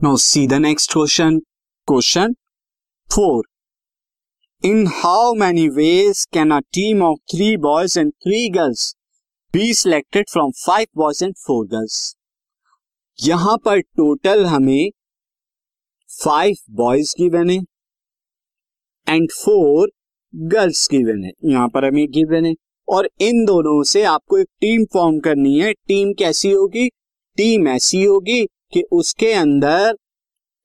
Now see the next question question four in how many ways can a team of three boys and three girls be selected from five boys and four girls यहाँ पर total हमें five boys की बने and four girls की बने। यहाँ पर हमें की बने। और इन दोनों से आपको एक टीम फॉर्म करनी है। टीम कैसी होगी? टीम ऐसी होगी कि उसके अंदर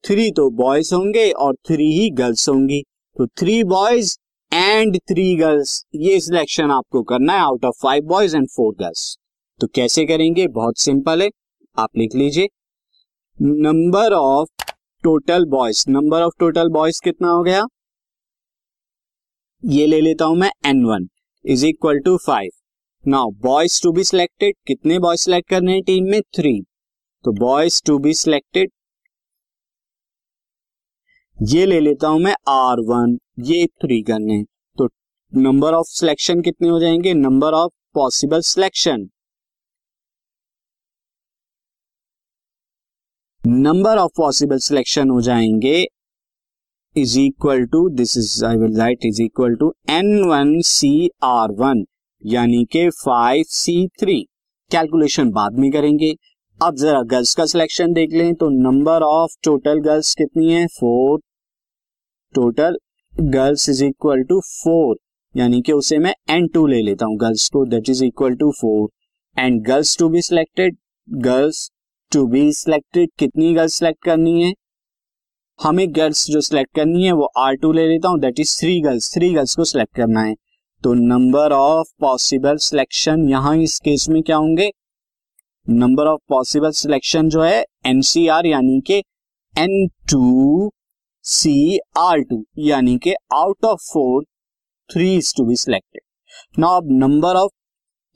थ्री तो बॉयज़ होंगे और थ्री ही गर्ल्स होंगी। तो three boys and three girls ये सिलेक्शन आपको करना है out of five boys and four girls तो कैसे करेंगे? बहुत सिंपल है। आप लिख लीजिए। Number of total boys number of total boys कितना हो गया? ये ले लेता हूँ मैं N one is equal to five now boys to be selected कितने बॉयज़ सिलेक्ट करने हैं टीम में? थ्री तो बॉयज़ टू बी सिलेक्टेड ये ले लेता हूँ मैं आर वन ये थ्री करने तो नंबर ऑफ़ सिलेक्शन कितने हो जाएँगे? Number of possible selection number of possible selection हो जाएँगे is equal to this is I will write is equal to N one C R one यानी के फाइव सी थ्री कैलकुलेशन बाद में करेंगे। अब जरा गर्ल्स का सिलेक्शन देख लें तो नंबर ऑफ़ टोटल गर्ल्स कितनी है? Four total girls is equal to four यानी कि उसे मैं एन टू ले लेता हूँ गर्ल्स को that is equal to four and girls to be selected girls to be selected कितनी गर्ल्स सिलेक्ट करनी है? हमें गर्ल्स जो सिलेक्ट करनी है, वो आर टू ले लेता हूँ that is three girls three girls को सिलेक्ट करना है। तो नंबर ऑफ़ पॉसिबल सिलेक्शन यहाँ इस केस में क्या होंगे? नंबर ऑफ़ पॉसिबल सिलेक्शन जो है एनसीआर यानी के N two C R two यानी के out of four three is to be selected now अब नंबर ऑफ़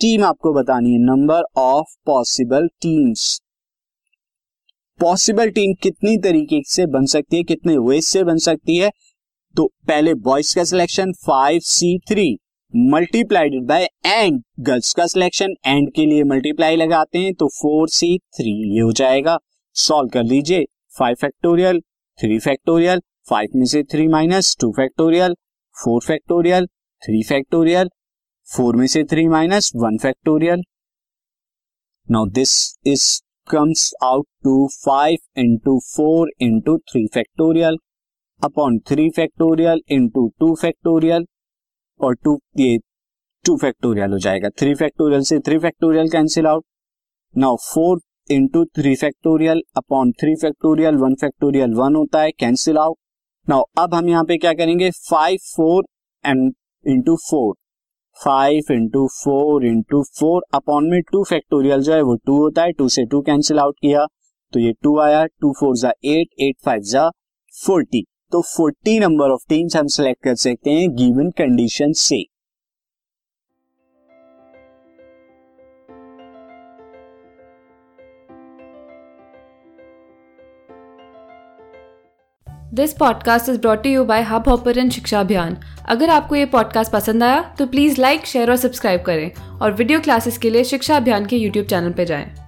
टीम आपको बतानी है number of possible teams possible team कितनी तरीके से बन सकती है, कितने वेज से बन सकती है? तो पहले बॉयज़ का selection five C three multiplied by and girls का सिलेक्शन एंड के लिए मल्टीप्लाई लगाते हैं तो फोर सी थ्री ये हो जाएगा। सॉल्व कर लीजिए। Five factorial three factorial five में से three minus two factorial four factorial three factorial four में से three minus one factorial now this is comes out to five into four into three factorial upon three factorial into two factorial और two ये two factorial हो जाएगा। Three factorial से three factorial cancel out now four into three factorial upon three factorial one factorial one होता है cancel out now अब हम यहाँ पे क्या करेंगे? Five four and into four five into four into four upon में टू फैक्टोरियल जो है, वो टू होता है टू से टू कैंसिल आउट किया। तो ये टू आया टू फोर जा एट एट फाइव जा फोर्टी तो फोर्टी नंबर ऑफ़ टीम्स हम सेलेक्ट कर सकते हैं गिवन कंडीशन से। This podcast is brought you by Hubhopper Shiksha Abhiyan अगर आपको ये पॉडकास्ट पसंद आया तो प्लीज़ लाइक शेयर और सब्सक्राइब करें। और वीडियो क्लासेस के लिए शिक्षा अभियान के यूट्यूब चैनल पर जाएँ।